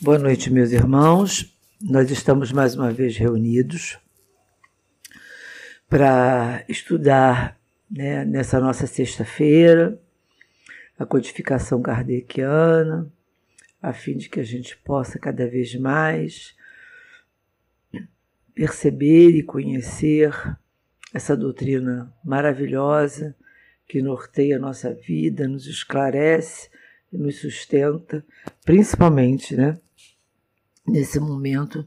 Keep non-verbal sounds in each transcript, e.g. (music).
Boa noite, meus irmãos. Nós estamos mais uma vez reunidos para estudar né, nessa nossa sexta-feira a codificação kardeciana, a fim de que a gente possa cada vez mais perceber e conhecer essa doutrina maravilhosa que norteia a nossa vida, nos esclarece e nos sustenta, principalmente, né? Nesse momento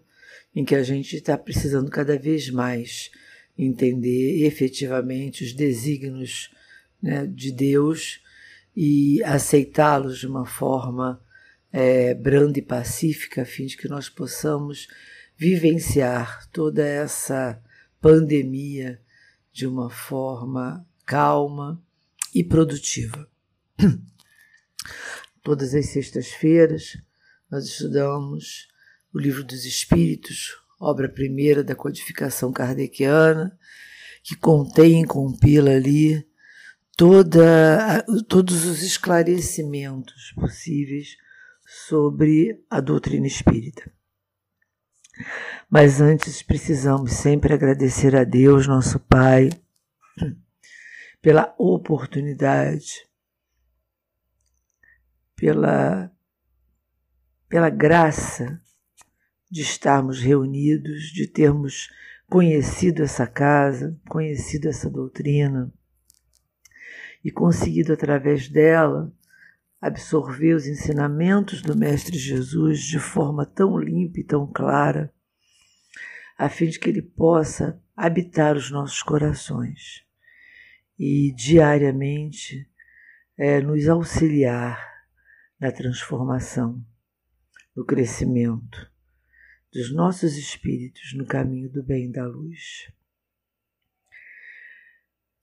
em que a gente está precisando cada vez mais entender efetivamente os desígnios né, de Deus e aceitá-los de uma forma é, branda e pacífica, a fim de que nós possamos vivenciar toda essa pandemia de uma forma calma e produtiva. (clears throat) Todas as sextas-feiras nós estudamos o Livro dos Espíritos, obra primeira da codificação kardeciana, que contém e compila ali toda, todos os esclarecimentos possíveis sobre a doutrina espírita. Mas antes precisamos sempre agradecer a Deus, nosso Pai, pela oportunidade, pela, pela graça de estarmos reunidos, de termos conhecido essa casa, conhecido essa doutrina e conseguido através dela absorver os ensinamentos do Mestre Jesus de forma tão limpa e tão clara, a fim de que ele possa habitar os nossos corações e diariamente é, nos auxiliar na transformação, no crescimento dos nossos espíritos no caminho do bem e da luz.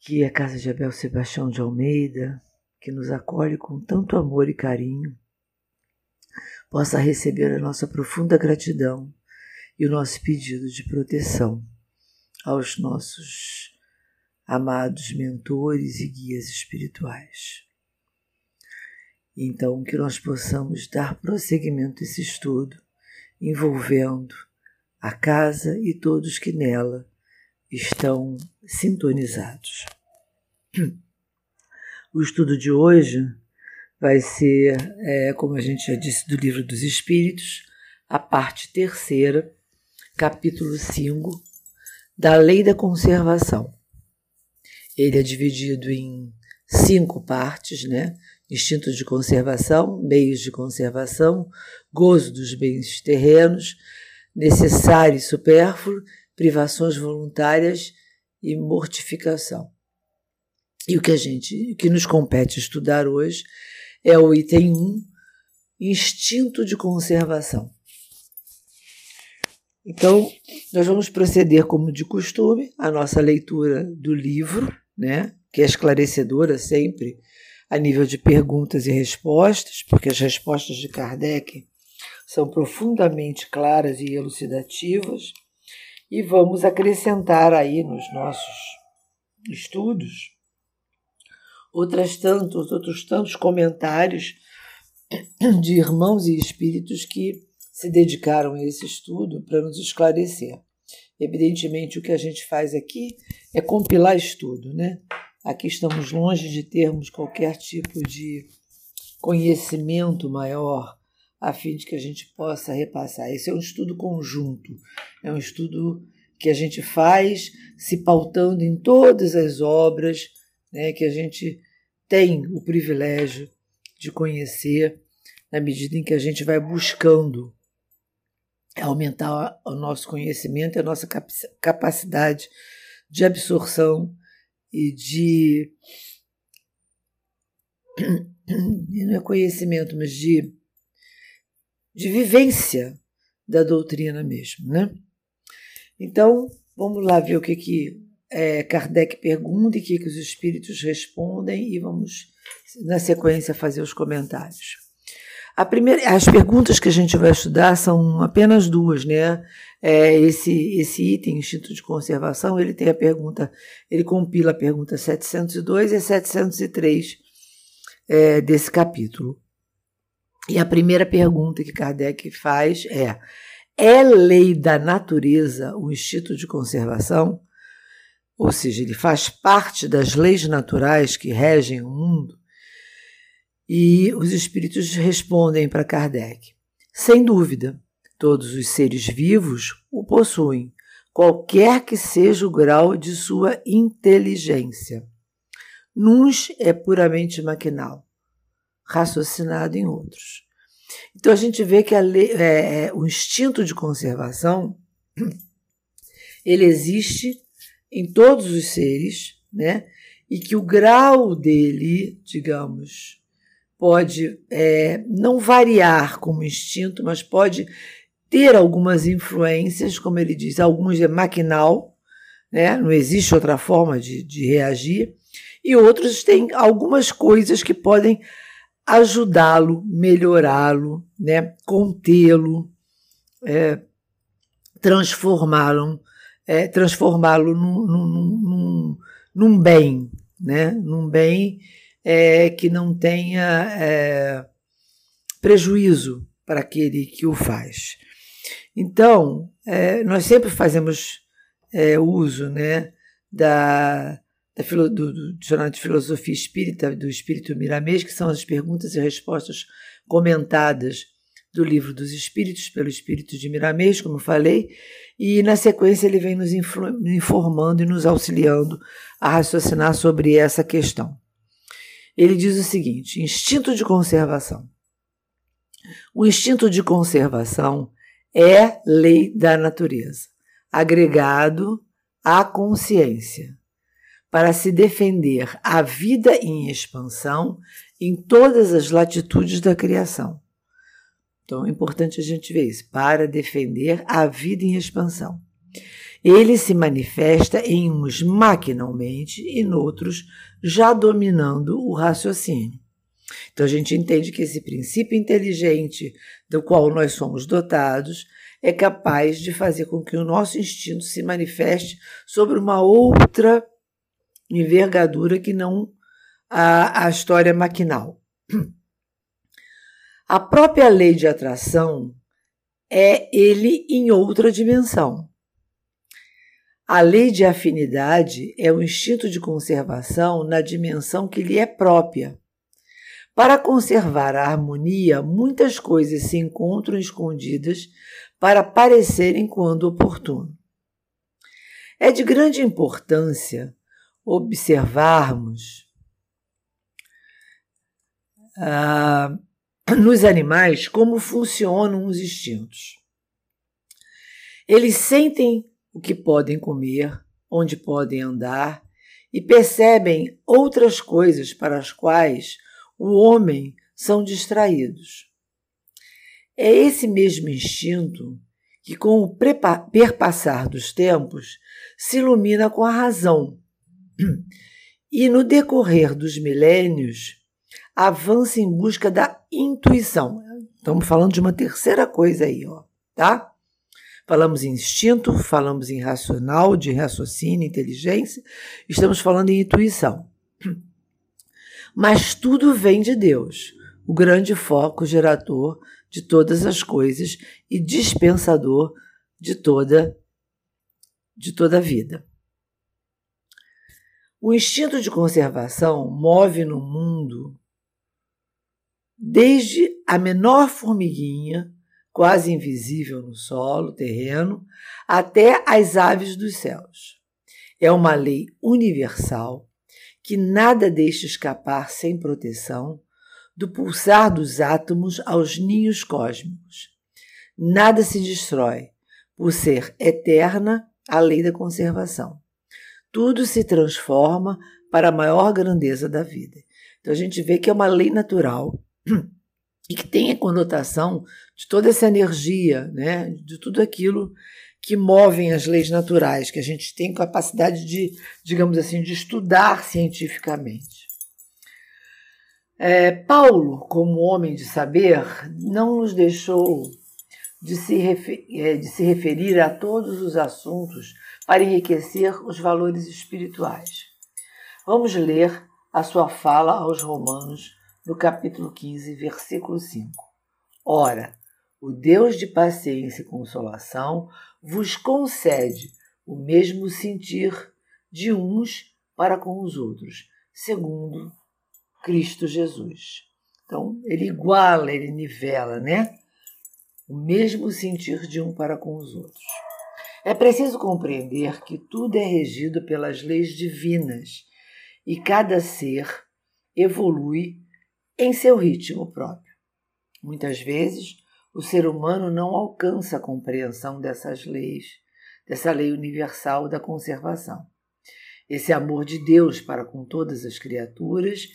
Que a Casa de Abel Sebastião de Almeida, que nos acolhe com tanto amor e carinho, possa receber a nossa profunda gratidão e o nosso pedido de proteção aos nossos amados mentores e guias espirituais. Então, que nós possamos dar prosseguimento a esse estudo envolvendo a casa e todos que nela estão sintonizados. (clears throat) O estudo de hoje vai ser, é, como a gente já disse, do Livro dos Espíritos, a parte terceira, capítulo 5, da Lei da Conservação. Ele é dividido em cinco partes, né? Instintos de conservação, meios de conservação, gozo dos bens terrenos, necessário e supérfluo, privações voluntárias e mortificação. E o que a gente, o que nos compete estudar hoje é o item 1, instinto de conservação. Então, nós vamos proceder como de costume a nossa leitura do livro, né, que é esclarecedora sempre a nível de perguntas e respostas, porque as respostas de Kardec são profundamente claras e elucidativas, e vamos acrescentar aí nos nossos estudos outras tantos, outros tantos comentários de irmãos e espíritos que se dedicaram a esse estudo para nos esclarecer. Evidentemente, o que a gente faz aqui é compilar estudo, né? Aqui estamos longe de termos qualquer tipo de conhecimento maior a fim de que a gente possa repassar. Esse é um estudo conjunto, é um estudo que a gente faz se pautando em todas as obras né, que a gente tem o privilégio de conhecer na medida em que a gente vai buscando aumentar o nosso conhecimento e a nossa capacidade de absorção e de (clears throat) não é conhecimento, mas de, de vivência da doutrina mesmo, né? Então, vamos lá ver o que, que é, Kardec pergunta e o que, que os espíritos respondem e vamos, na sequência, fazer os comentários. Primeira, as perguntas que a gente vai estudar são apenas duas, né? É, esse, esse item, Instituto de Conservação, ele tem a pergunta, ele compila a pergunta 702 e 703 é, desse capítulo. E a primeira pergunta que Kardec faz é: é lei da natureza o instinto de conservação? Ou seja, ele faz parte das leis naturais que regem o mundo? E os espíritos respondem para Kardec: sem dúvida, todos os seres vivos o possuem, qualquer que seja o grau de sua inteligência. Nuns é puramente maquinal, raciocinado em outros. Então a gente vê que lei, é, é, o instinto de conservação (clears throat) ele existe em todos os seres, né? E que o grau dele, digamos, pode é, não variar como instinto, mas pode ter algumas influências, como ele diz, alguns é maquinal, né? não existe outra forma de, de reagir, e outros têm algumas coisas que podem ajudá-lo, melhorá-lo, né? contê-lo, é, transformá-lo é, transformá-lo num, num, num, num, bem, né? num bem é, que não tenha é, prejuízo para aquele que o faz. Então, é, nós sempre fazemos é, uso né, da, da do, do Dicionário de Filosofia Espírita, do Espírito Miramês, que são as perguntas e respostas comentadas do Livro dos Espíritos, pelo Espírito de Miramês, como falei, e na sequência ele vem nos informando e nos auxiliando a raciocinar sobre essa questão. Ele diz o seguinte: instinto de conservação. O instinto de conservação é lei da natureza, agregado à consciência, para se defender a vida em expansão em todas as latitudes da criação. Então é importante a gente ver isso, para defender a vida em expansão. Ele se manifesta em uns maquinalmente e noutros já dominando o raciocínio. Então a gente entende que esse princípio inteligente do qual nós somos dotados é capaz de fazer com que o nosso instinto se manifeste sobre uma outra envergadura que não a, a história maquinal. A própria lei de atração é ele em outra dimensão. A lei de afinidade é o instinto de conservação na dimensão que lhe é própria. Para conservar a harmonia, muitas coisas se encontram escondidas para aparecerem quando oportuno. É de grande importância observarmos ah, nos animais como funcionam os instintos. Eles sentem o que podem comer, onde podem andar e percebem outras coisas para as quais o homem são distraídos. É esse mesmo instinto que, com o perpassar dos tempos, se ilumina com a razão e, no decorrer dos milênios, avança em busca da intuição. Estamos falando de uma terceira coisa aí, ó, tá? Falamos em instinto, falamos em racional, de raciocínio, inteligência, estamos falando em intuição. (clears throat) Mas tudo vem de Deus, o grande foco gerador de todas as coisas e dispensador de toda de toda a vida. O instinto de conservação move no mundo desde a menor formiguinha, quase invisível no solo terreno, até as aves dos céus. É uma lei universal que nada deixa escapar sem proteção, do pulsar dos átomos aos ninhos cósmicos. Nada se destrói, por ser eterna a lei da conservação. Tudo se transforma para a maior grandeza da vida. Então a gente vê que é uma lei natural (clears throat) e que tem a conotação de toda essa energia, né, de tudo aquilo que movem as leis naturais, que a gente tem capacidade de, digamos assim, de estudar cientificamente. É, Paulo, como homem de saber, não nos deixou de se, é, de se referir a todos os assuntos para enriquecer os valores espirituais. Vamos ler a sua fala aos Romanos, no capítulo 15, versículo 5. Ora, o Deus de paciência e consolação vos concede o mesmo sentir de uns para com os outros, segundo Cristo Jesus. Então, ele iguala, ele nivela, né? O mesmo sentir de um para com os outros. É preciso compreender que tudo é regido pelas leis divinas e cada ser evolui em seu ritmo próprio. Muitas vezes, o ser humano não alcança a compreensão dessas leis, dessa lei universal da conservação. Esse amor de Deus para com todas as criaturas,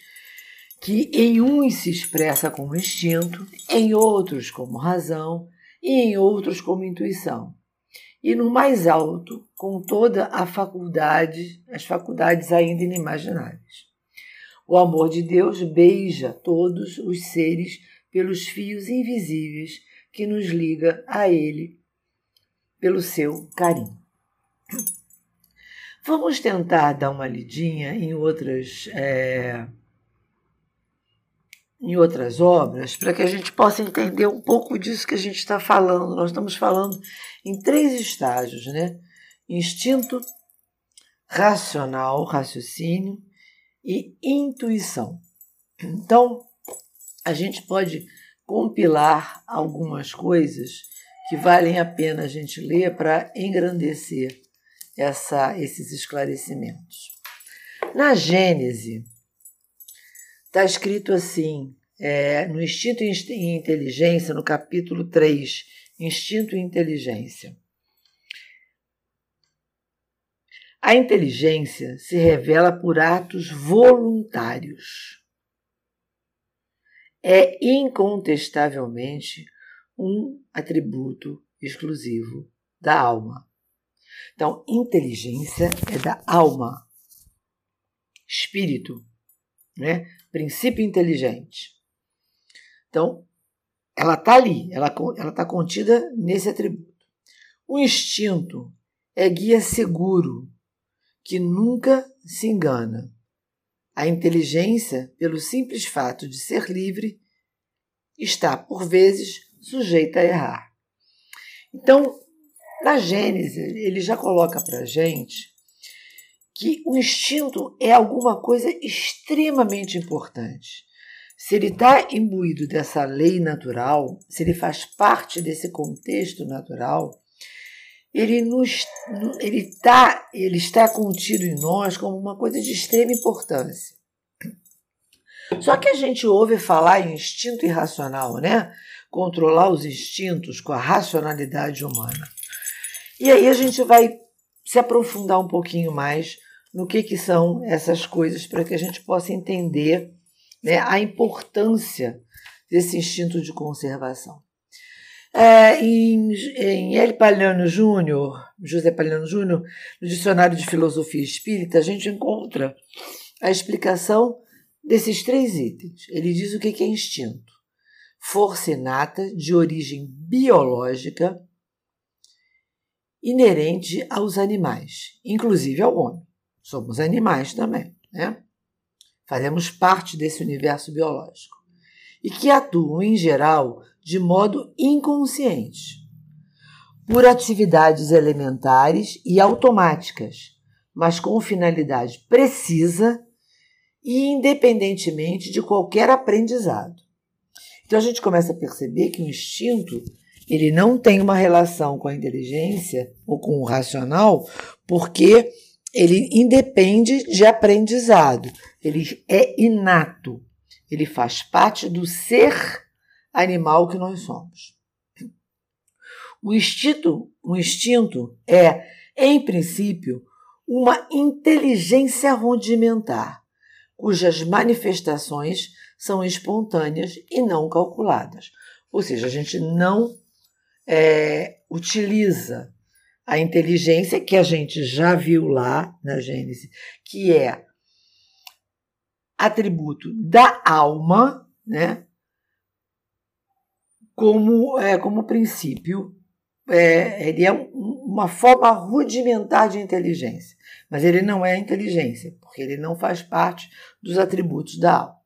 que em uns se expressa como instinto, em outros como razão e em outros como intuição. E no mais alto, com toda a faculdade, as faculdades ainda inimagináveis. O amor de Deus beija todos os seres pelos fios invisíveis que nos liga a Ele pelo seu carinho. Vamos tentar dar uma lidinha em outras é, em outras obras para que a gente possa entender um pouco disso que a gente está falando. Nós estamos falando em três estágios, né? Instinto, racional, raciocínio e intuição. Então, a gente pode compilar algumas coisas que valem a pena a gente ler para engrandecer essa, esses esclarecimentos. Na Gênese, está escrito assim, é, no Instinto e Inteligência, no capítulo 3, Instinto e Inteligência. A inteligência se revela por atos voluntários é incontestavelmente um atributo exclusivo da alma. Então, inteligência é da alma, espírito, né? princípio inteligente. Então, ela está ali, ela está contida nesse atributo. O instinto é guia seguro, que nunca se engana. A inteligência, pelo simples fato de ser livre, está, por vezes, sujeita a errar. Então, na Gênese, ele já coloca para a gente que o instinto é alguma coisa extremamente importante. Se ele está imbuído dessa lei natural, se ele faz parte desse contexto natural, ele, nos, ele, tá, ele está contido em nós como uma coisa de extrema importância. Só que a gente ouve falar em instinto irracional, né? Controlar os instintos com a racionalidade humana. E aí a gente vai se aprofundar um pouquinho mais no que, que são essas coisas para que a gente possa entender né, a importância desse instinto de conservação. É, em, em L. Palhano Júnior, José Palhano Júnior, no Dicionário de Filosofia Espírita, a gente encontra a explicação desses três itens. Ele diz o que é instinto. Força inata de origem biológica inerente aos animais, inclusive ao homem. Somos animais também, né? Fazemos parte desse universo biológico. E que atuam, em geral, de modo inconsciente, por atividades elementares e automáticas, mas com finalidade precisa e independentemente de qualquer aprendizado. Então a gente começa a perceber que o instinto ele não tem uma relação com a inteligência ou com o racional, porque ele independe de aprendizado, ele é inato, ele faz parte do ser animal que nós somos. O instinto, o instinto é, em princípio, uma inteligência rudimentar, cujas manifestações são espontâneas e não calculadas. Ou seja, a gente não é, utiliza a inteligência que a gente já viu lá na Gênesis, que é atributo da alma, né? Como, é, como princípio, é, ele é um, uma forma rudimentar de inteligência, mas ele não é inteligência, porque ele não faz parte dos atributos da alma.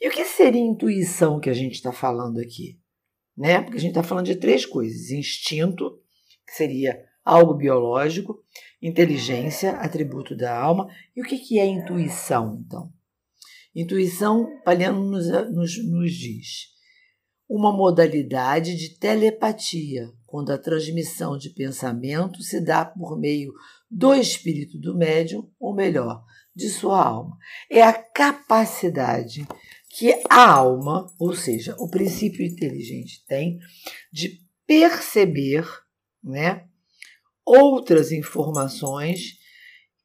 E o que seria intuição que a gente está falando aqui? né? Porque a gente está falando de três coisas: instinto, que seria algo biológico, inteligência, atributo da alma, e o que, que é intuição, então? Intuição, Paliano nos, nos, nos diz, uma modalidade de telepatia, quando a transmissão de pensamento se dá por meio do espírito do médium, ou melhor, de sua alma. É a capacidade que a alma, ou seja, o princípio inteligente tem de perceber, né, outras informações,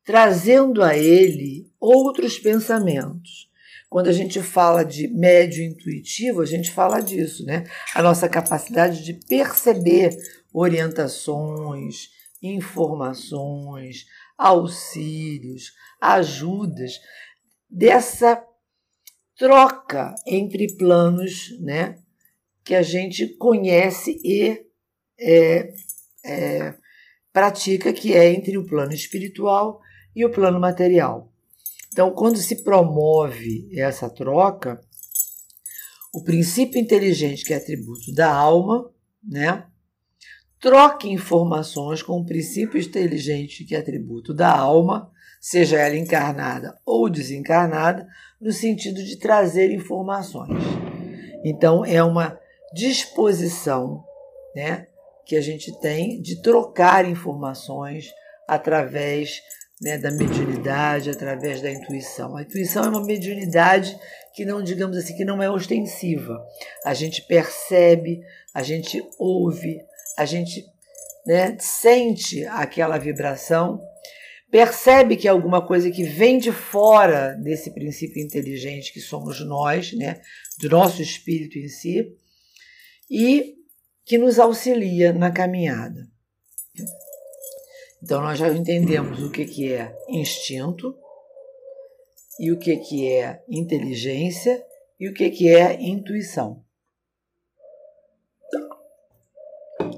trazendo a ele outros pensamentos. Quando a gente fala de médio intuitivo, a gente fala disso, né? A nossa capacidade de perceber orientações, informações, auxílios, ajudas dessa troca entre planos, né? Que a gente conhece e é, é, pratica, que é entre o plano espiritual e o plano material. Então, quando se promove essa troca, o princípio inteligente, que é atributo da alma, né, troca informações com o princípio inteligente, que é atributo da alma, seja ela encarnada ou desencarnada, no sentido de trazer informações. Então, é uma disposição né, que a gente tem de trocar informações através né, da mediunidade, através da intuição. A intuição é uma mediunidade que não, digamos assim, que não é ostensiva. A gente percebe, a gente ouve, a gente né, sente aquela vibração, percebe que é alguma coisa que vem de fora desse princípio inteligente que somos nós, né, do nosso espírito em si, e que nos auxilia na caminhada. Então nós já entendemos o que, que é instinto e o que, que é inteligência e o que, que é intuição.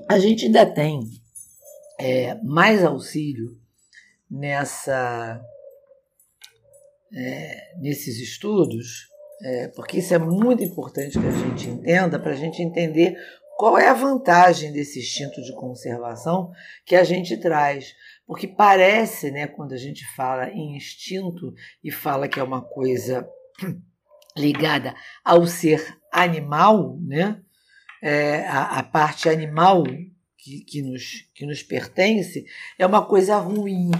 A gente ainda tem é, mais auxílio nessa é, nesses estudos, é, porque isso é muito importante que a gente entenda para a gente entender qual é a vantagem desse instinto de conservação que a gente traz? Porque parece, né, quando a gente fala em instinto e fala que é uma coisa ligada ao ser animal, né, é, a, a, parte animal que, que, nos, que nos pertence, é uma coisa ruim,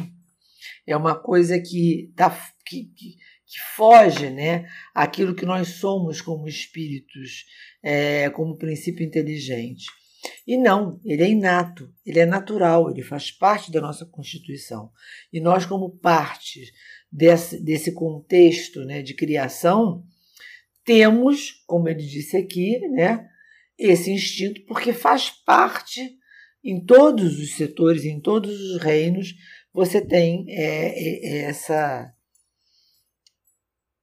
é uma coisa que, tá, que, que que foge né, aquilo que nós somos como espíritos, é, como princípio inteligente. E não, ele é inato, ele é natural, ele faz parte da nossa Constituição. E nós, como parte desse, desse contexto né, de criação, temos, como ele disse aqui, né, esse instinto, porque faz parte em todos os setores, em todos os reinos, você tem é, é, essa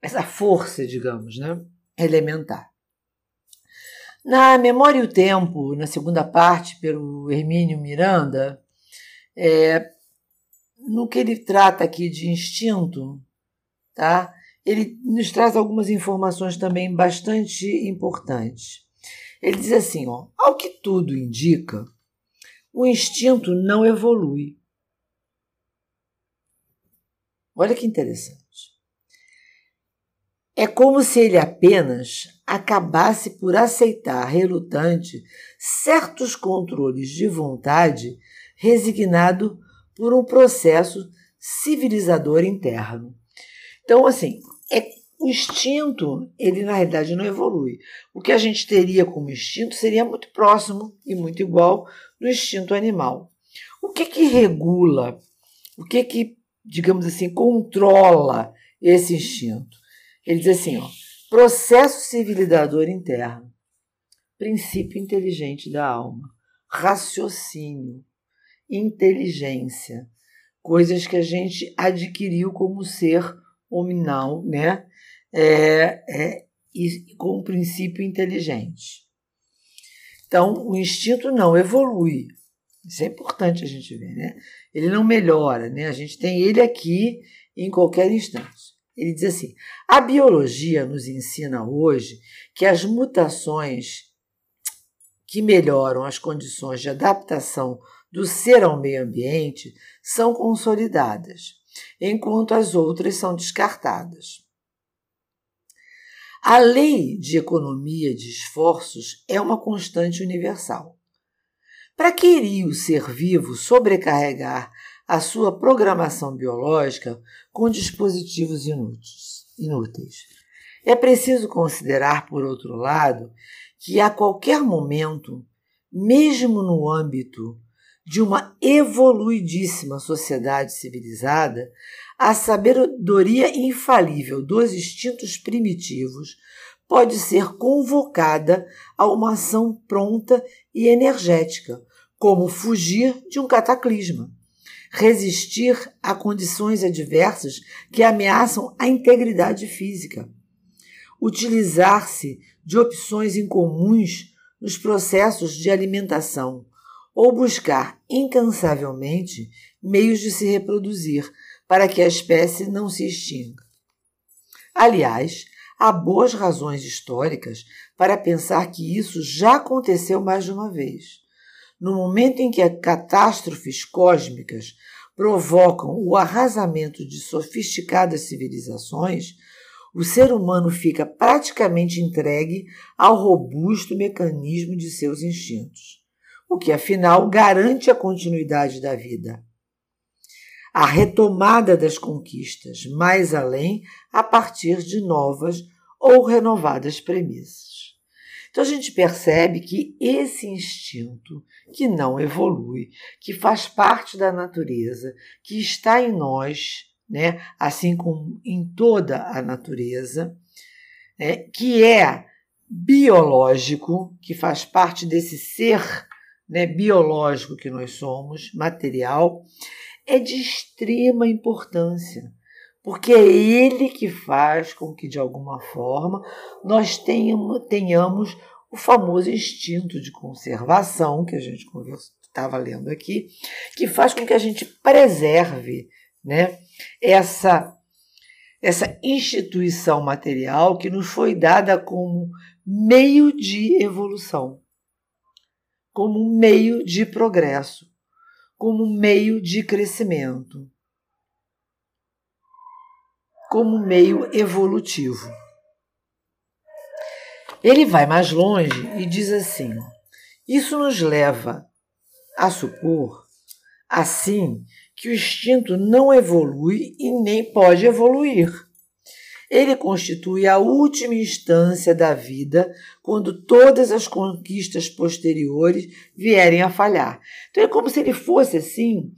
essa força, digamos, né, elementar. Na Memória e o Tempo, na segunda parte, pelo Hermínio Miranda, é, no que ele trata aqui de instinto, tá? ele nos traz algumas informações também bastante importantes. Ele diz assim: ó, ao que tudo indica, o instinto não evolui. Olha que interessante. É como se ele apenas acabasse por aceitar relutante certos controles de vontade, resignado por um processo civilizador interno. Então, assim, é o instinto, ele na realidade não evolui. O que a gente teria como instinto seria muito próximo e muito igual do instinto animal. O que que regula? O que que, digamos assim, controla esse instinto? Ele diz assim, ó, processo civilizador interno, princípio inteligente da alma, raciocínio, inteligência, coisas que a gente adquiriu como ser hominal, né? É, é, e com um princípio inteligente. Então, o instinto não evolui. Isso é importante a gente ver, né? Ele não melhora, né? A gente tem ele aqui em qualquer instante. Ele diz assim: a biologia nos ensina hoje que as mutações que melhoram as condições de adaptação do ser ao meio ambiente são consolidadas, enquanto as outras são descartadas. A lei de economia de esforços é uma constante universal. Para que iria o ser vivo sobrecarregar a sua programação biológica com dispositivos inúteis? É preciso considerar, por outro lado, que a qualquer momento, mesmo no âmbito de uma evoluidíssima sociedade civilizada, a sabedoria infalível dos instintos primitivos pode ser convocada a uma ação pronta e energética, como fugir de um cataclisma, resistir a condições adversas que ameaçam a integridade física, utilizar-se de opções incomuns nos processos de alimentação ou buscar incansavelmente meios de se reproduzir para que a espécie não se extinga. Aliás, há boas razões históricas para pensar que isso já aconteceu mais de uma vez. No momento em que catástrofes cósmicas provocam o arrasamento de sofisticadas civilizações, o ser humano fica praticamente entregue ao robusto mecanismo de seus instintos, o que afinal garante a continuidade da vida. A retomada das conquistas mais além a partir de novas ou renovadas premissas. Então a gente percebe que esse instinto que não evolui, que faz parte da natureza, que está em nós, né, assim como em toda a natureza, é, que é biológico, que faz parte desse ser né, biológico que nós somos, material, é de extrema importância, porque é ele que faz com que, de alguma forma, nós tenhamos, o famoso instinto de conservação que a gente estava lendo aqui, que faz com que a gente preserve né, essa, essa instituição material que nos foi dada como meio de evolução, como meio de progresso, como meio de crescimento, como meio evolutivo. Ele vai mais longe e diz assim: isso nos leva a supor, assim, que o instinto não evolui e nem pode evoluir. Ele constitui a última instância da vida quando todas as conquistas posteriores vierem a falhar. Então é como se ele fosse assim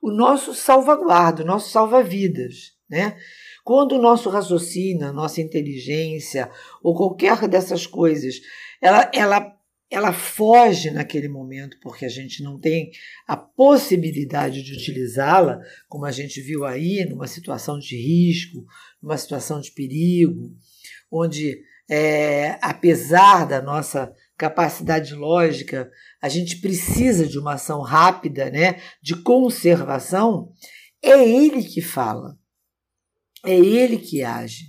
o nosso salvaguarda, o nosso salva-vidas, né? Quando o nosso raciocínio, a nossa inteligência ou qualquer dessas coisas, ela, ela ela foge naquele momento porque a gente não tem a possibilidade de utilizá-la, como a gente viu aí, numa situação de risco, numa situação de perigo, onde, é, apesar da nossa capacidade lógica, a gente precisa de uma ação rápida, né, de conservação, é ele que fala, é ele que age,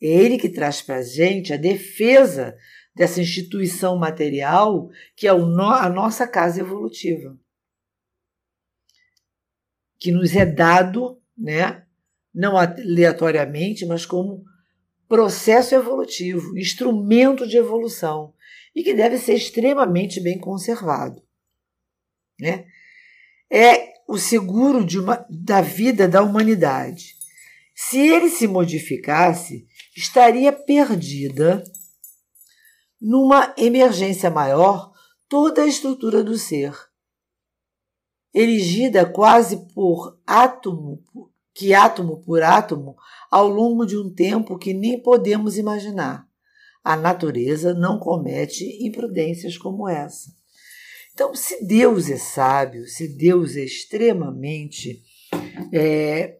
é ele que traz para a gente a defesa dessa instituição material que é a nossa casa evolutiva, que nos é dado, né, não aleatoriamente, mas como processo evolutivo, instrumento de evolução e que deve ser extremamente bem conservado, né? É o seguro uma, da vida da humanidade. Se ele se modificasse, estaria perdida numa emergência maior, toda a estrutura do ser. Erigida quase por átomo, que átomo por átomo, ao longo de um tempo que nem podemos imaginar. A natureza não comete imprudências como essa. Então, se Deus é sábio, se Deus é extremamente é,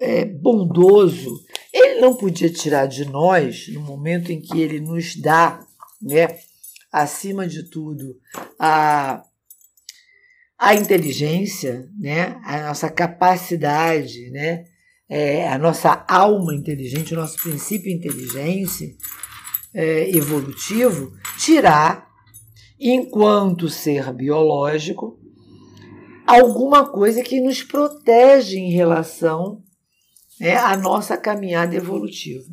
é, bondoso, ele não podia tirar de nós, no momento em que ele nos dá, né, acima de tudo, a, a inteligência, né, a nossa capacidade, né, é, a nossa alma inteligente, o nosso princípio inteligência, é, evolutivo, tirar, enquanto ser biológico, alguma coisa que nos protege em relação né, à nossa caminhada evolutiva.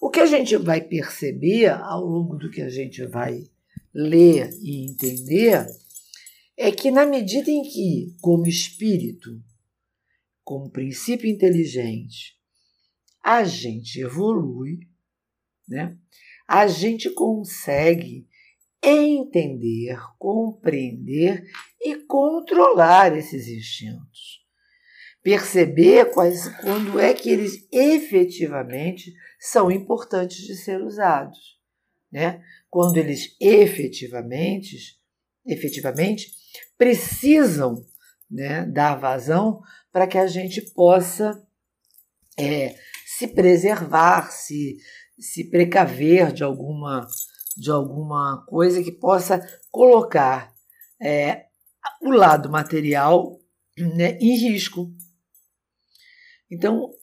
O que a gente vai perceber ao longo do que a gente vai ler e entender é que, na medida em que, como espírito, como princípio inteligente, a gente evolui, né? a gente consegue entender, compreender e controlar esses instintos. Perceber quais, quando é que eles efetivamente são importantes de ser usados. Né? Quando eles efetivamente, efetivamente precisam né, dar vazão para que a gente possa é, se preservar, se, se precaver de alguma, de alguma coisa que possa colocar é, o lado material né, em risco. Então,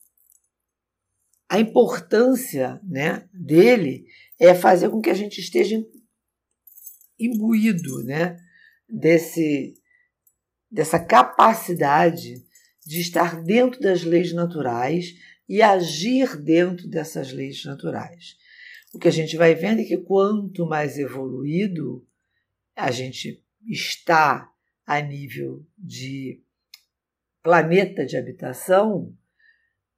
a importância né, dele é fazer com que a gente esteja imbuído né, desse, dessa capacidade de estar dentro das leis naturais e agir dentro dessas leis naturais. O que a gente vai vendo é que quanto mais evoluído a gente está a nível de planeta de habitação,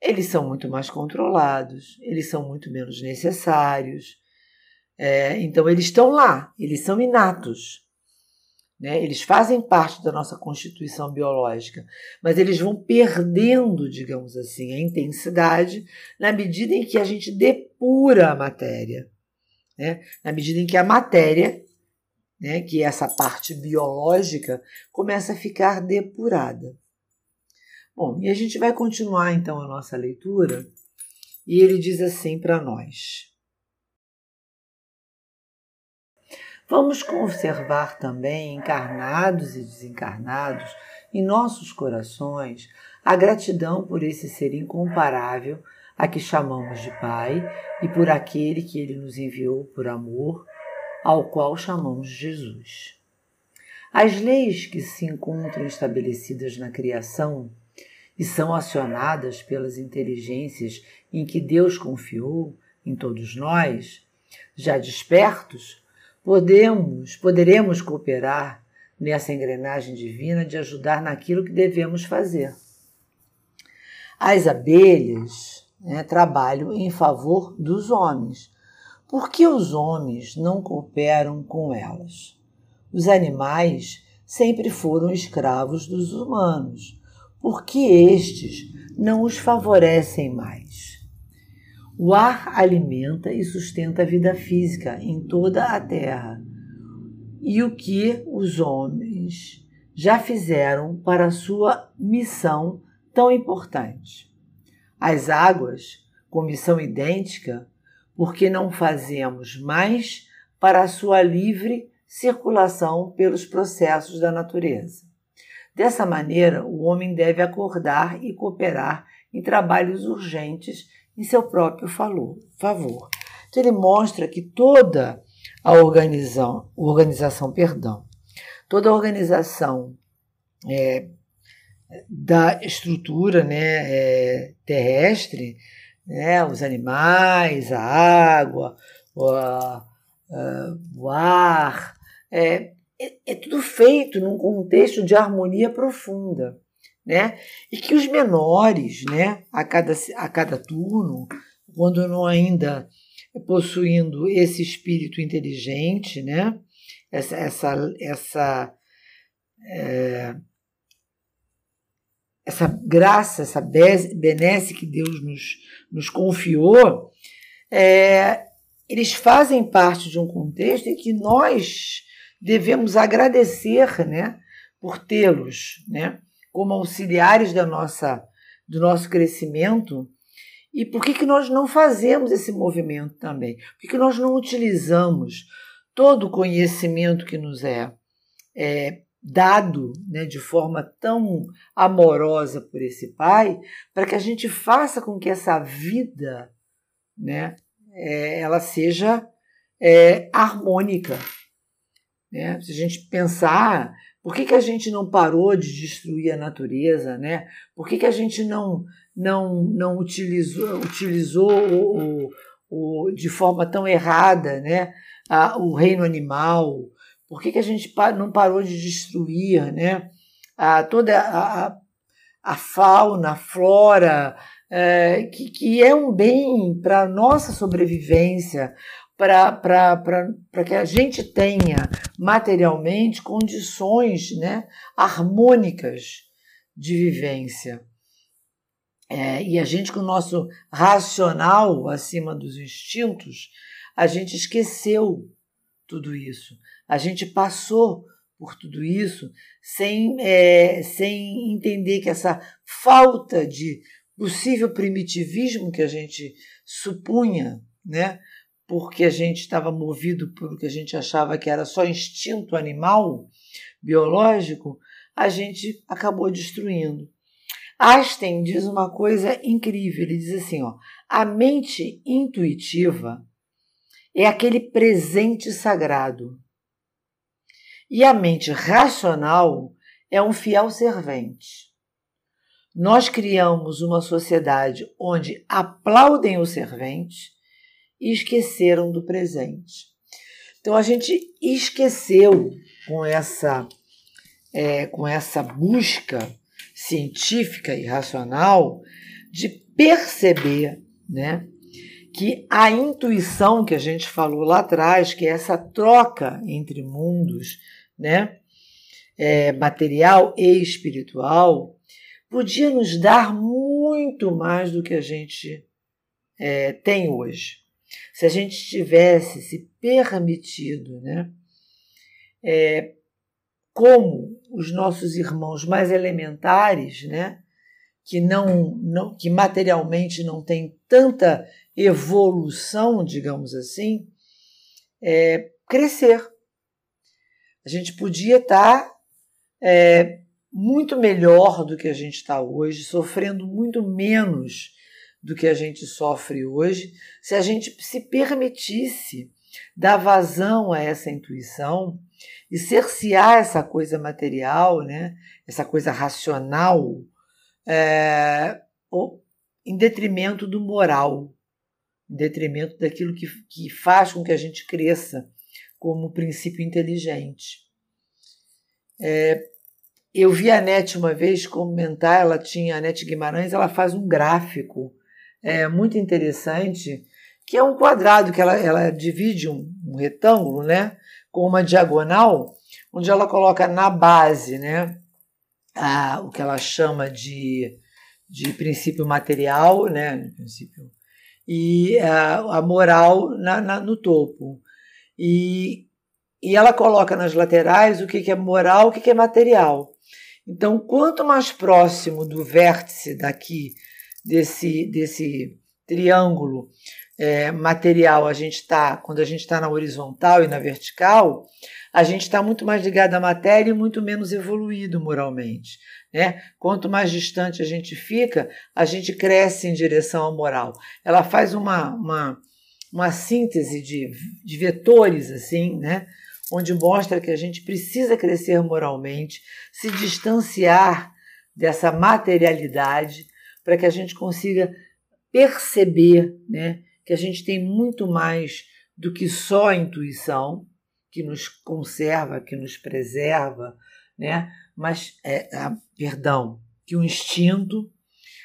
eles são muito mais controlados, eles são muito menos necessários. É, então, eles estão lá, eles são inatos. Né? Eles fazem parte da nossa constituição biológica, mas eles vão perdendo, digamos assim, a intensidade na medida em que a gente depura a matéria. Né? Na medida em que a matéria, né, que é essa parte biológica, começa a ficar depurada. Bom, e a gente vai continuar então a nossa leitura, e ele diz assim para nós. Vamos conservar também, encarnados e desencarnados, em nossos corações, a gratidão por esse ser incomparável a que chamamos de Pai e por aquele que ele nos enviou por amor, ao qual chamamos Jesus. As leis que se encontram estabelecidas na criação e são acionadas pelas inteligências em que Deus confiou em todos nós, já despertos, podemos, poderemos cooperar nessa engrenagem divina de ajudar naquilo que devemos fazer. As abelhas né, trabalham em favor dos homens. Por que os homens não cooperam com elas? Os animais sempre foram escravos dos humanos. Por que estes não os favorecem mais? O ar alimenta e sustenta a vida física em toda a terra. E o que os homens já fizeram para a sua missão tão importante? As águas, com missão idêntica, porque não fazemos mais para a sua livre circulação pelos processos da natureza. Dessa maneira, o homem deve acordar e cooperar em trabalhos urgentes em seu próprio favor. Então, ele mostra que toda a organização, organização perdão, toda a organização é, da estrutura né, é, terrestre, né, os animais, a água, o, a, o ar, é, é, é tudo feito num contexto de harmonia profunda né? E que os menores, né, a cada, a cada turno, quando não ainda possuindo esse espírito inteligente, né? Essa, essa, essa, é, essa graça, essa benesse que Deus nos, nos confiou, é, eles fazem parte de um contexto em que nós devemos agradecer, né, por tê-los, né? como auxiliares da nossa, do nosso crescimento. E por que, que nós não fazemos esse movimento também? Por que, que nós não utilizamos todo o conhecimento que nos é, é dado né, de forma tão amorosa por esse Pai, para que a gente faça com que essa vida né, é, ela seja é, harmônica. Né? Se a gente pensar, por que, que a gente não parou de destruir a natureza? Né? Por que, que a gente não, não, não utilizou, utilizou o, o, o de forma tão errada né? A, o reino animal? Por que, que a gente não parou de destruir né? a, toda a, a fauna, a flora, é, que, que é um bem para a nossa sobrevivência, para que a gente tenha materialmente condições né, harmônicas de vivência. É, e a gente, com o nosso racional acima dos instintos, a gente esqueceu tudo isso. A gente passou por tudo isso sem, é, sem entender que essa falta de possível primitivismo que a gente supunha, né? Porque a gente estava movido por o que a gente achava que era só instinto animal, biológico, a gente acabou destruindo. Einstein diz uma coisa incrível, ele diz assim, ó, a mente intuitiva é aquele presente sagrado. E a mente racional é um fiel servente. Nós criamos uma sociedade onde aplaudem o servente e esqueceram do presente. Então a gente esqueceu com essa, é, com essa busca científica e racional de perceber né, que a intuição que a gente falou lá atrás, que é essa troca entre mundos, né, é, material e espiritual, podia nos dar muito mais do que a gente é, tem hoje. Se a gente tivesse se permitido, né, é, como os nossos irmãos mais elementares, né, que não, não que materialmente não têm tanta evolução, digamos assim, é, crescer. A gente podia estar é, muito melhor do que a gente está hoje, sofrendo muito menos do que a gente sofre hoje, se a gente se permitisse dar vazão a essa intuição e cercear essa coisa material, né, essa coisa racional, é, em detrimento do moral, em detrimento daquilo que, que faz com que a gente cresça como princípio inteligente. É, eu vi a Nete uma vez comentar, ela tinha, a Nete Guimarães, ela faz um gráfico é, muito interessante, que é um quadrado que ela, ela divide um, um retângulo, né, com uma diagonal, onde ela coloca na base, né, a, o que ela chama de, de princípio material, né, princípio, e a, a moral na, na, no topo. E, e ela coloca nas laterais o que, que é moral, o que, que é material. Então, quanto mais próximo do vértice daqui, desse, desse triângulo é, material, a gente está, quando a gente está na horizontal e na vertical, a gente está muito mais ligado à matéria e muito menos evoluído moralmente. Né? Quanto mais distante a gente fica, a gente cresce em direção à moral. Ela faz uma, uma, uma síntese de, de vetores, assim, né? onde mostra que a gente precisa crescer moralmente, se distanciar dessa materialidade, para que a gente consiga perceber né, que a gente tem muito mais do que só a intuição, que nos conserva, que nos preserva, né? mas, é, perdão, que o instinto,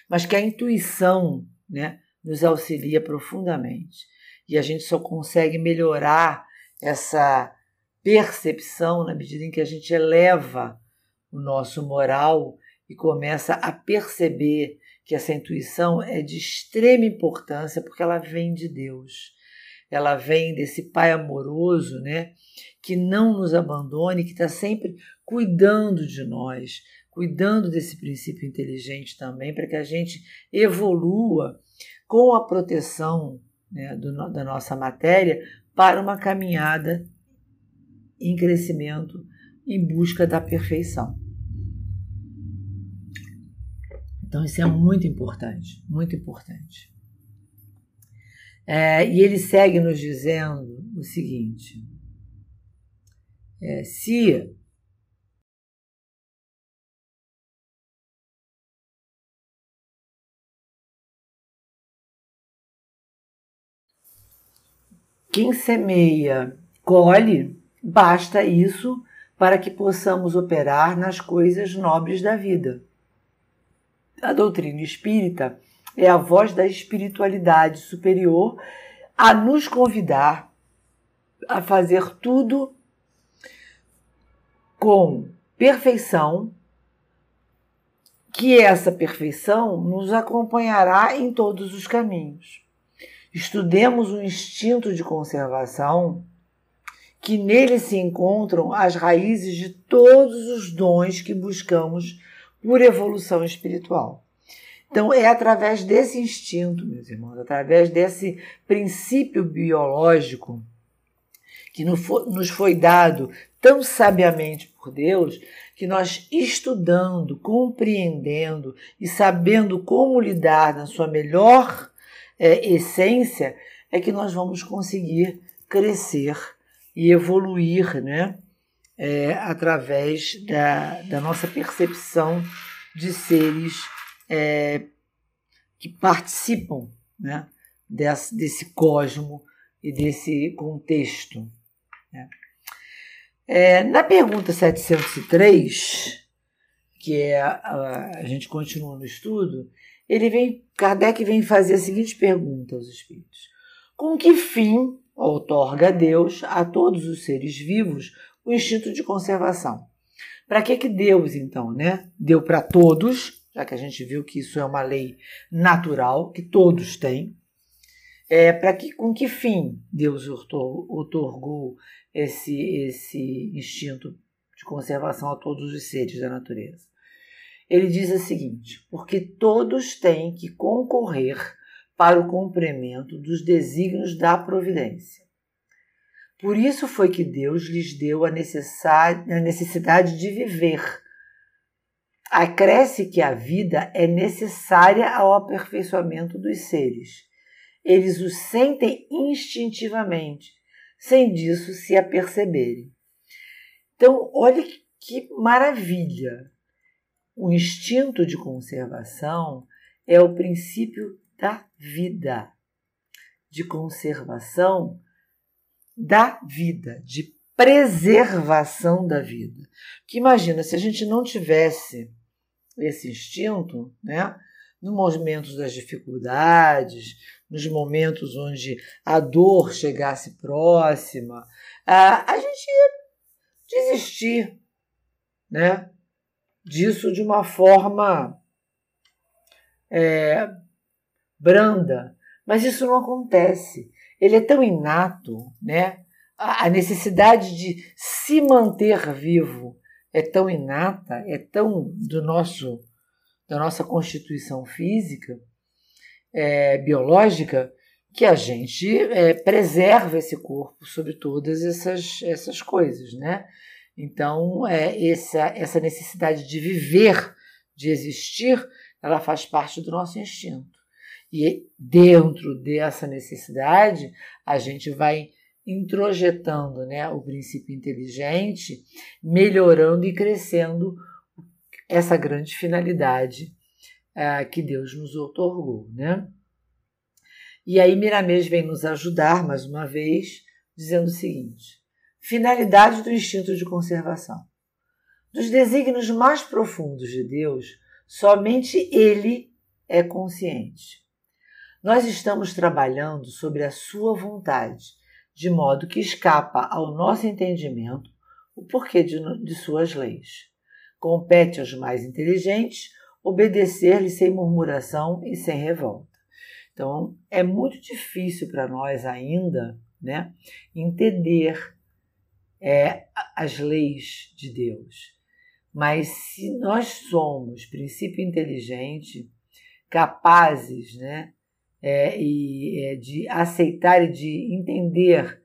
mas que a intuição né, nos auxilia profundamente. E a gente só consegue melhorar essa percepção na medida em que a gente eleva o nosso moral e começa a perceber que essa intuição é de extrema importância porque ela vem de Deus. Ela vem desse Pai amoroso, né? Que não nos abandone, que está sempre cuidando de nós, cuidando desse princípio inteligente também, para que a gente evolua com a proteção né, do, da nossa matéria para uma caminhada em crescimento em busca da perfeição. Então, isso é muito importante, muito importante. É, e ele segue nos dizendo o seguinte: é, se quem semeia colhe, basta isso para que possamos operar nas coisas nobres da vida. A doutrina espírita é a voz da espiritualidade superior a nos convidar a fazer tudo com perfeição, que essa perfeição nos acompanhará em todos os caminhos. Estudemos o instinto de conservação, que nele se encontram as raízes de todos os dons que buscamos por evolução espiritual. Então, é através desse instinto, meus irmãos, através desse princípio biológico que nos foi dado tão sabiamente por Deus, que nós estudando, compreendendo e sabendo como lidar na sua melhor é, essência, é que nós vamos conseguir crescer e evoluir, né? É, através da, da nossa percepção de seres é, que participam né, desse, desse cosmo e desse contexto. Né? É, na pergunta 703, que é a, a, gente continua no estudo, ele vem, Kardec vem fazer a seguinte pergunta aos espíritos: Com que fim outorga Deus a todos os seres vivos o instinto de conservação? Para que que Deus então, né, deu para todos, já que a gente viu que isso é uma lei natural que todos têm, é, para que com que fim Deus otorgou esse, esse instinto de conservação a todos os seres da natureza. Ele diz o seguinte: porque todos têm que concorrer para o cumprimento dos desígnios da providência. Por isso foi que Deus lhes deu a, a necessidade de viver. Acresce que a vida é necessária ao aperfeiçoamento dos seres. Eles o sentem instintivamente sem disso se aperceberem. Então, olhe que maravilha! O instinto de conservação é o princípio da vida, de conservação da vida, de preservação da vida. Que imagina, se a gente não tivesse esse instinto, né? Nos momentos das dificuldades, nos momentos onde a dor chegasse próxima, a, a gente ia desistir né, disso de uma forma é, branda. Mas isso não acontece. Ele é tão inato, né? A necessidade de se manter vivo é tão inata, é tão do nosso da nossa constituição física é, biológica que a gente é, preserva esse corpo sobre todas essas, essas coisas, né? Então, é, essa, essa necessidade de viver, de existir, ela faz parte do nosso instinto. E dentro dessa necessidade, a gente vai introjetando né, o princípio inteligente, melhorando e crescendo essa grande finalidade é, que Deus nos otorgou, né? E aí Miramês vem nos ajudar mais uma vez, dizendo o seguinte: finalidade do instinto de conservação. Dos desígnios mais profundos de Deus, somente Ele é consciente. Nós estamos trabalhando sobre a Sua vontade, de modo que escapa ao nosso entendimento o porquê de, de Suas leis. Compete aos mais inteligentes obedecer-lhe sem murmuração e sem revolta. Então, é muito difícil para nós ainda né, entender é, as leis de Deus. Mas se nós somos princípio inteligente, capazes né, é, e, é, de aceitar e de entender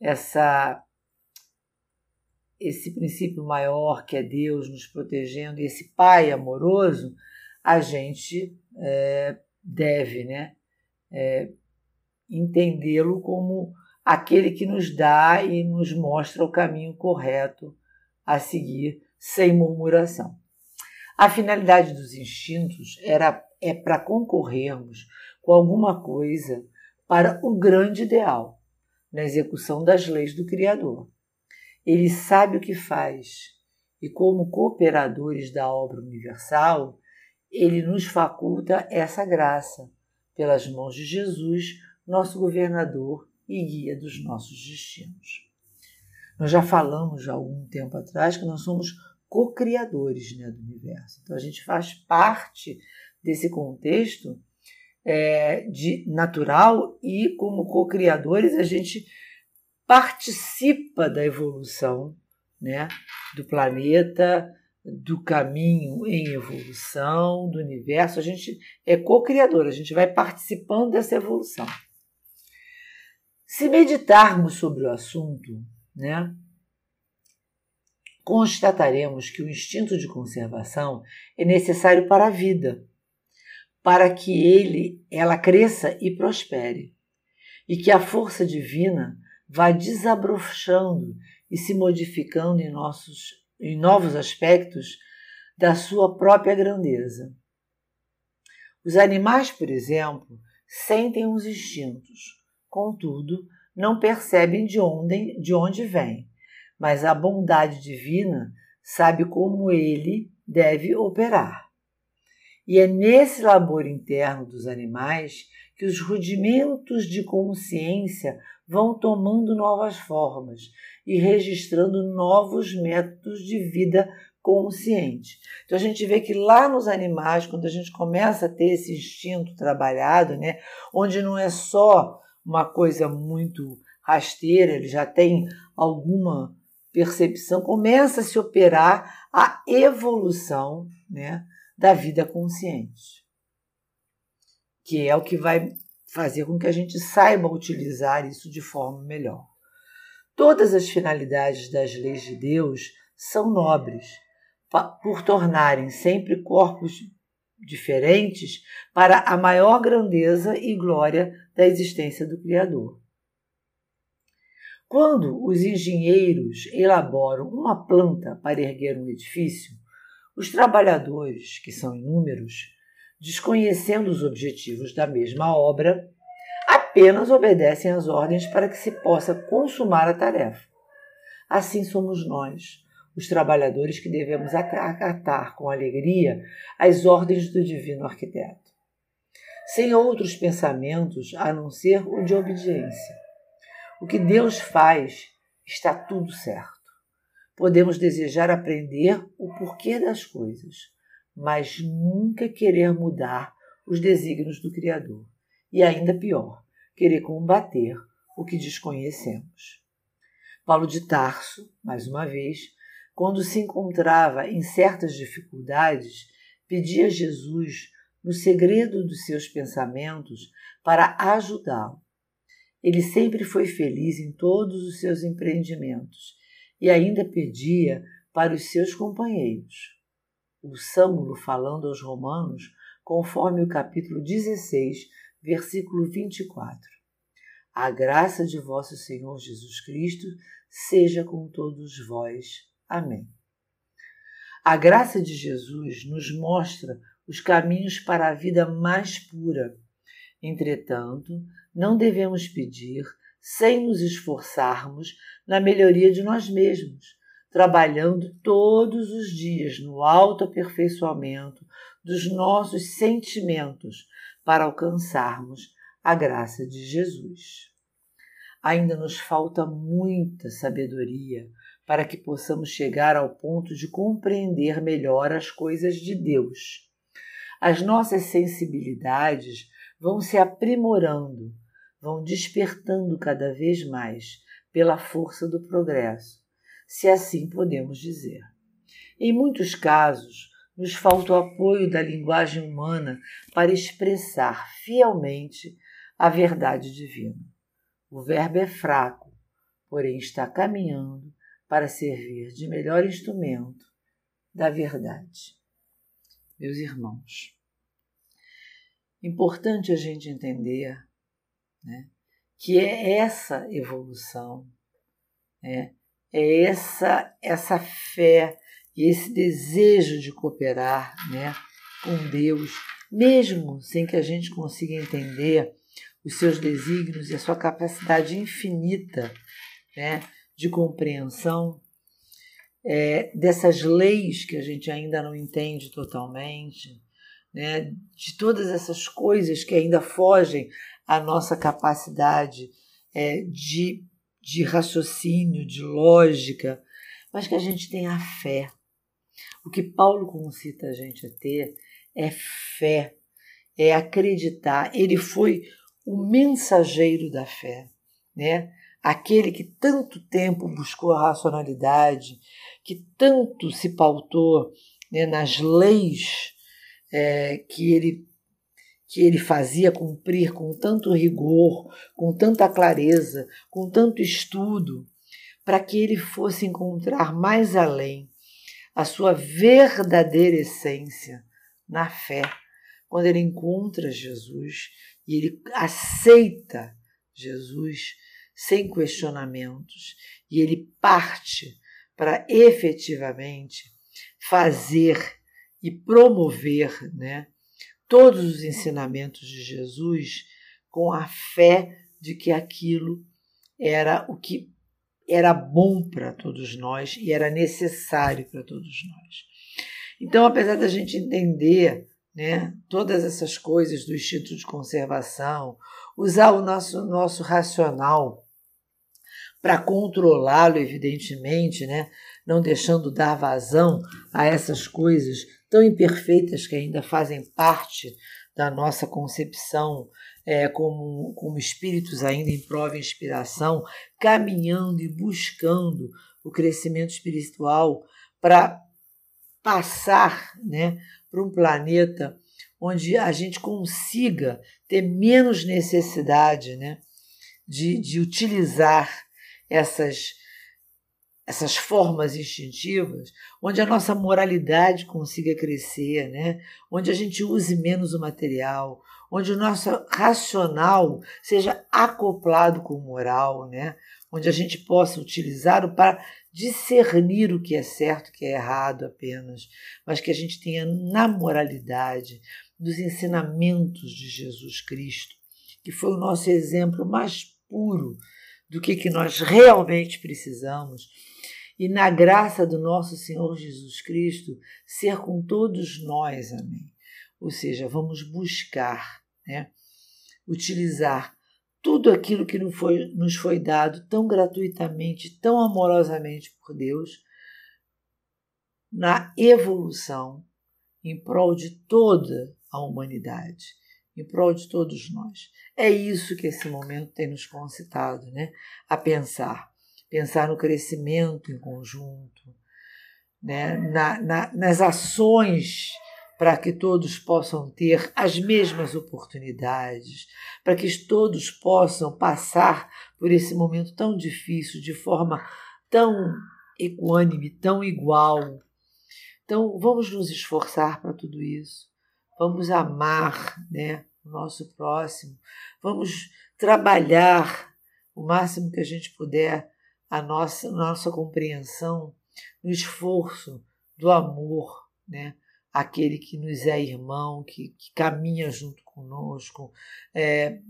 essa esse princípio maior que é Deus nos protegendo, esse Pai amoroso, a gente é, deve né, é, entendê-lo como aquele que nos dá e nos mostra o caminho correto a seguir sem murmuração. A finalidade dos instintos era é para concorrermos com alguma coisa para o grande ideal, na execução das leis do Criador. Ele sabe o que faz e, como cooperadores da obra universal, ele nos faculta essa graça, pelas mãos de Jesus, nosso governador e guia dos nossos destinos. Nós já falamos há algum tempo atrás que nós somos co-criadores né, do universo. Então a gente faz parte desse contexto é, de natural e como co-criadores a gente participa da evolução né, do planeta, do caminho em evolução, do universo. A gente é co-criador, a gente vai participando dessa evolução. Se meditarmos sobre o assunto, né, constataremos que o instinto de conservação é necessário para a vida, para que ele ela cresça e prospere, e que a força divina vá desabrochando e se modificando em nossos em novos aspectos da sua própria grandeza. Os animais, por exemplo, sentem os instintos, contudo, não percebem de onde, de onde vêm mas a bondade divina sabe como ele deve operar. E é nesse labor interno dos animais que os rudimentos de consciência vão tomando novas formas e registrando novos métodos de vida consciente. Então a gente vê que lá nos animais, quando a gente começa a ter esse instinto trabalhado, né, onde não é só uma coisa muito rasteira, ele já tem alguma percepção, começa a se operar a evolução né, da vida consciente, que é o que vai fazer com que a gente saiba utilizar isso de forma melhor. Todas as finalidades das leis de Deus são nobres, por tornarem sempre corpos diferentes para a maior grandeza e glória da existência do Criador. Quando os engenheiros elaboram uma planta para erguer um edifício, os trabalhadores, que são inúmeros, desconhecendo os objetivos da mesma obra, apenas obedecem às ordens para que se possa consumar a tarefa. Assim somos nós, os trabalhadores que devemos acatar com alegria as ordens do divino arquiteto, sem outros pensamentos a não ser o de obediência o que Deus faz está tudo certo. Podemos desejar aprender o porquê das coisas, mas nunca querer mudar os desígnios do Criador. E ainda pior, querer combater o que desconhecemos. Paulo de Tarso, mais uma vez, quando se encontrava em certas dificuldades, pedia a Jesus, no segredo dos seus pensamentos, para ajudá-lo. Ele sempre foi feliz em todos os seus empreendimentos e ainda pedia para os seus companheiros. O Sâmulo falando aos Romanos, conforme o capítulo 16, versículo 24. A graça de vosso Senhor Jesus Cristo seja com todos vós. Amém. A graça de Jesus nos mostra os caminhos para a vida mais pura. Entretanto, não devemos pedir sem nos esforçarmos na melhoria de nós mesmos, trabalhando todos os dias no autoaperfeiçoamento dos nossos sentimentos para alcançarmos a graça de Jesus. Ainda nos falta muita sabedoria para que possamos chegar ao ponto de compreender melhor as coisas de Deus. As nossas sensibilidades vão se aprimorando vão despertando cada vez mais pela força do progresso, se assim podemos dizer. Em muitos casos, nos falta o apoio da linguagem humana para expressar fielmente a verdade divina. O verbo é fraco, porém está caminhando para servir de melhor instrumento da verdade. Meus irmãos, importante a gente entender né? que é essa evolução, né? é essa, essa fé e esse desejo de cooperar né, com Deus, mesmo sem que a gente consiga entender os seus desígnios e a sua capacidade infinita né, de compreensão é, dessas leis que a gente ainda não entende totalmente, né, de todas essas coisas que ainda fogem à nossa capacidade é, de, de raciocínio, de lógica, mas que a gente tenha fé. O que Paulo concita a gente a ter é fé, é acreditar. Ele foi o mensageiro da fé, né? Aquele que tanto tempo buscou a racionalidade, que tanto se pautou né, nas leis é, que ele que ele fazia cumprir com tanto rigor, com tanta clareza, com tanto estudo, para que ele fosse encontrar mais além a sua verdadeira essência na fé, quando ele encontra Jesus e ele aceita Jesus sem questionamentos e ele parte para efetivamente fazer e promover né, todos os ensinamentos de Jesus com a fé de que aquilo era o que era bom para todos nós e era necessário para todos nós. Então, apesar da gente entender né? Todas essas coisas do instinto de conservação, usar o nosso, nosso racional para controlá-lo, evidentemente, né? não deixando dar vazão a essas coisas tão imperfeitas que ainda fazem parte da nossa concepção é, como, como espíritos ainda em prova e inspiração, caminhando e buscando o crescimento espiritual para passar né, para um planeta onde a gente consiga ter menos necessidade né, de, de utilizar essas, essas formas instintivas, onde a nossa moralidade consiga crescer, né, onde a gente use menos o material, onde o nosso racional seja acoplado com o moral, né, onde a gente possa utilizá-lo para discernir o que é certo o que é errado apenas, mas que a gente tenha na moralidade, dos ensinamentos de Jesus Cristo, que foi o nosso exemplo mais puro do que, que nós realmente precisamos, e na graça do nosso Senhor Jesus Cristo ser com todos nós, amém. Ou seja, vamos buscar, né, utilizar tudo aquilo que nos foi, nos foi dado tão gratuitamente, tão amorosamente por Deus, na evolução em prol de toda a humanidade, em prol de todos nós. É isso que esse momento tem nos concitado, né? A pensar, pensar no crescimento em conjunto, né? Na, na, nas ações para que todos possam ter as mesmas oportunidades, para que todos possam passar por esse momento tão difícil de forma tão equânime, tão igual. Então, vamos nos esforçar para tudo isso. Vamos amar, né, o nosso próximo. Vamos trabalhar o máximo que a gente puder a nossa nossa compreensão no esforço do amor, né? aquele que nos é irmão, que, que caminha junto conosco é,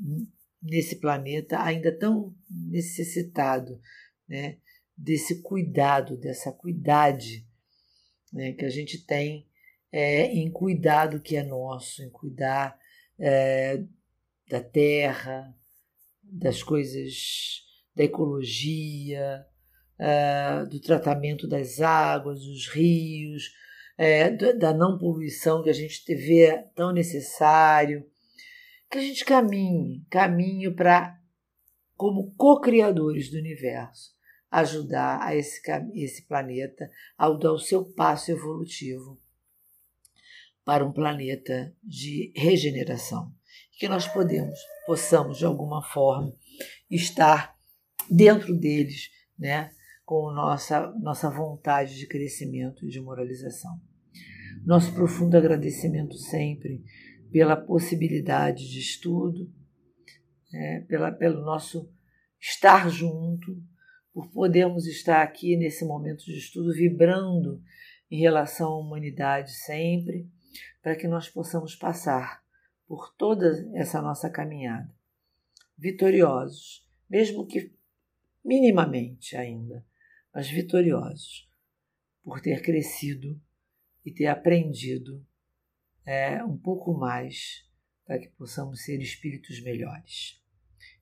nesse planeta ainda tão necessitado né, desse cuidado, dessa cuidade né, que a gente tem é, em cuidar do que é nosso, em cuidar é, da terra, das coisas da ecologia, é, do tratamento das águas, dos rios, é, da não poluição que a gente vê tão necessário, que a gente caminhe, caminhe para, como co-criadores do universo, ajudar a esse, esse planeta a dar o seu passo evolutivo para um planeta de regeneração. Que nós podemos, possamos, de alguma forma, estar dentro deles, né? com nossa, nossa vontade de crescimento e de moralização. Nosso profundo agradecimento sempre pela possibilidade de estudo, é, pela, pelo nosso estar junto, por podermos estar aqui nesse momento de estudo vibrando em relação à humanidade sempre, para que nós possamos passar por toda essa nossa caminhada vitoriosos, mesmo que minimamente ainda, mas vitoriosos, por ter crescido e ter aprendido é, um pouco mais para que possamos ser espíritos melhores.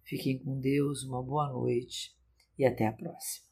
Fiquem com Deus, uma boa noite e até a próxima.